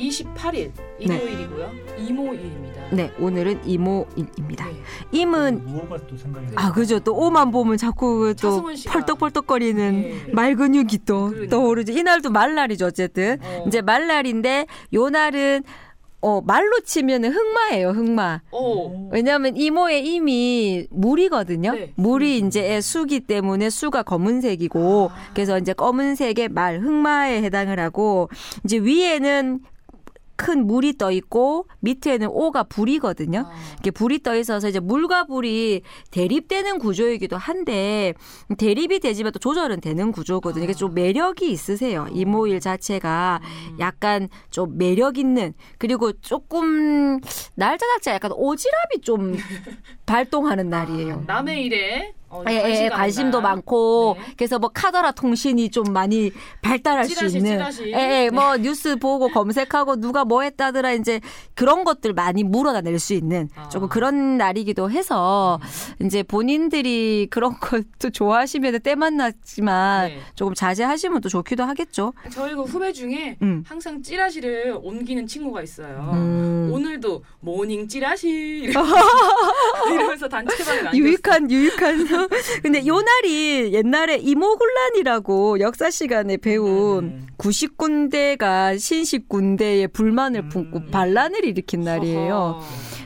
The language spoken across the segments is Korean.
8월 28일 일요일이고요. 이모일입니다. 네, 오늘은 이모일입니다. 네. 임은 무호가 또 생각이 아 그죠 또 오만 보면 자꾸 또 차승원 씨가. 펄떡펄떡거리는 네. 말 근육이 또 그러니까. 떠오르죠. 이날도 말날이죠 어쨌든 어. 이제 말날인데 요 날은 어 말로 치면은 흑마예요 흑마. 오. 왜냐하면 이모의 임이 물이거든요. 네. 물이 이제 수기 때문에 수가 검은색이고 아. 그래서 이제 검은색의 말 흑마에 해당을 하고 이제 위에는 큰 물이 떠 있고 밑에는 오가 불이거든요. 아. 이렇게 불이 떠 있어서 이제 물과 불이 대립되는 구조이기도 한데 대립이 되지만 또 조절은 되는 구조거든요. 이게 좀 매력이 있으세요. 이모일 자체가 약간 좀 매력 있는 그리고 조금 날짜 자체가 약간 오지랖이 좀 발동하는 날이에요. 남의 일에 어, 예, 예, 관심 가는 관심도 날. 많고 네. 그래서 뭐 카더라 통신이 좀 많이 발달할 수 찌라시, 있는 찌라시. 예, 예, 뭐 뉴스 보고 검색하고 누가 뭐 했다더라 이제 그런 것들 많이 물어다 낼 수 있는 아. 조금 그런 날이기도 해서 음. 이제 본인들이 그런 것도 좋아하시면 때 만났지만 네. 조금 자제하시면 또 좋기도 하겠죠. 저희 그 후배 중에 음. 항상 찌라시를 옮기는 친구가 있어요. 음. 오늘도 morning 찌라시 이러- 이러면서 단체방에. 유익한 유익한 근데 요 날이 옛날에 임오군란이라고 역사 시간에 배운 음. 90군대가 신식 군대의 불만을 음. 품고 반란을 일으킨 날이에요.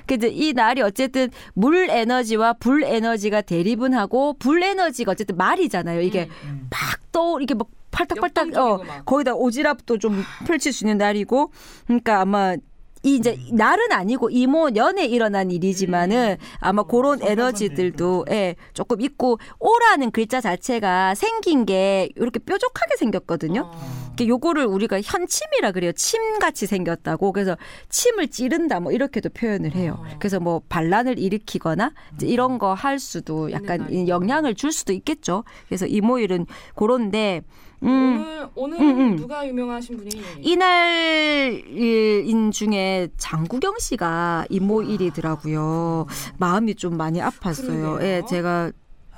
근데 이 날이 어쨌든 물 에너지와 불 에너지가 대립은 하고 불 에너지가 어쨌든 말이잖아요. 이게 음. 팍떠 이렇게 막 팔딱팔딱 어. 거기다 오지랖도 좀 펼칠 수 있는 날이고 그러니까 아마 이 이제 날은 아니고 이모 년에 일어난 일이지만은 아마 그런 에너지들도 예 조금 있고 오라는 글자 자체가 생긴 게 이렇게 뾰족하게 생겼거든요. 어. 이렇게 요거를 우리가 현침이라 그래요. 침 같이 생겼다고. 그래서 침을 찌른다 뭐 이렇게도 표현을 해요. 어. 그래서 뭐 반란을 일으키거나 이런 거 할 수도 약간. 영향을 줄 수도 있겠죠. 그래서 이모일은 그런데 음 오늘 오늘 음, 음. 누가 유명하신 분이 이날 인 중에 장구경 씨가 이모일이더라고요. 마음이 좀 많이 아팠어요. 예, 제가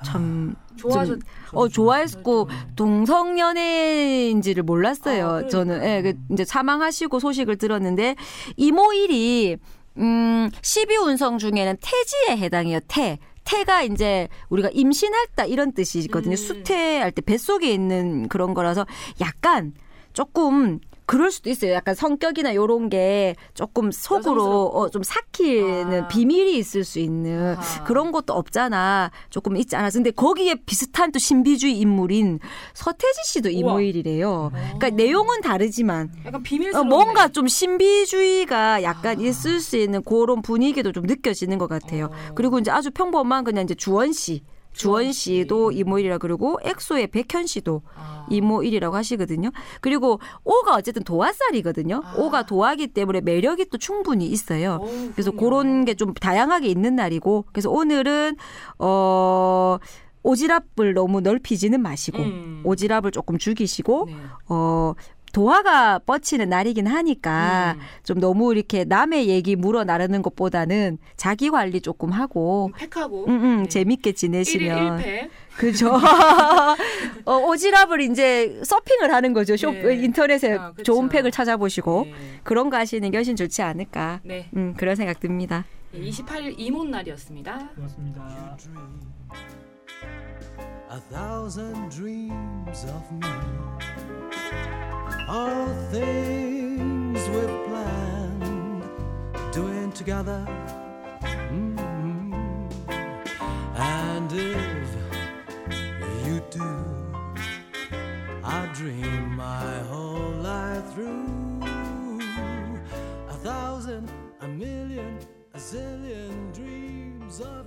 참 좋아하셨 어 좋아했고 동성 연애인지를 몰랐어요. 아. 저는 예, 그 이제 사망하시고 소식을 들었는데 이모일이 음 12운성 중에는 태지에 해당해요. 태. 태가 이제 우리가 임신했다 이런 뜻이거든요. 음. 수태할 때 뱃속에 있는 그런 거라서 약간 조금 그럴 수도 있어요. 약간 성격이나 요런 게 조금 속으로. 어, 좀 삭히는 아. 비밀이 있을 수 있는 아하. 그런 것도 없잖아. 조금 있지 않아. 근데 거기에 비슷한 또 신비주의 인물인 서태지 씨도. 이모일이래요. 그러니까 내용은 다르지만 약간 어, 비밀스러운 뭔가 좀 신비주의가 약간 있을 수 있는 그런 분위기도 좀 느껴지는 것 같아요. 어. 그리고 이제 아주 평범한 그냥 이제 주원 씨. 주원 씨. 씨도 이모일이라 그러고 엑소의 백현 씨도 아. 이모일이라고 하시거든요. 그리고 오가 어쨌든 도화살이거든요. 아. 오가 도화기 때문에 매력이 또 충분히 있어요. 그래서. 그런 게 좀 다양하게 있는 날이고 그래서 오늘은 어 오지랖을 너무 넓히지는 마시고 음. 오지랖을 조금 죽이시고 네. 어 도화가 뻗치는 날이긴 하니까 음. 좀 너무 이렇게 남의 얘기 물어 나르는 것보다는 자기 관리 조금 하고 팩하고 음, 음, 네. 재밌게 1일 지내시면 1패 그죠. 어, 오지랖을 이제 서핑을 하는 거죠. 쇼, 네. 인터넷에 아. 좋은 팩을 찾아보시고 네. 그런 거 하시는 게 훨씬 좋지 않을까. 네. 음, 그런 생각 듭니다. 28일 이몬 날이었습니다. 고맙습니다. a thousand dreams of me. All things we've planned, doing together. Mm. And if you do, I dream my whole life through. A thousand, a million, a zillion dreams of.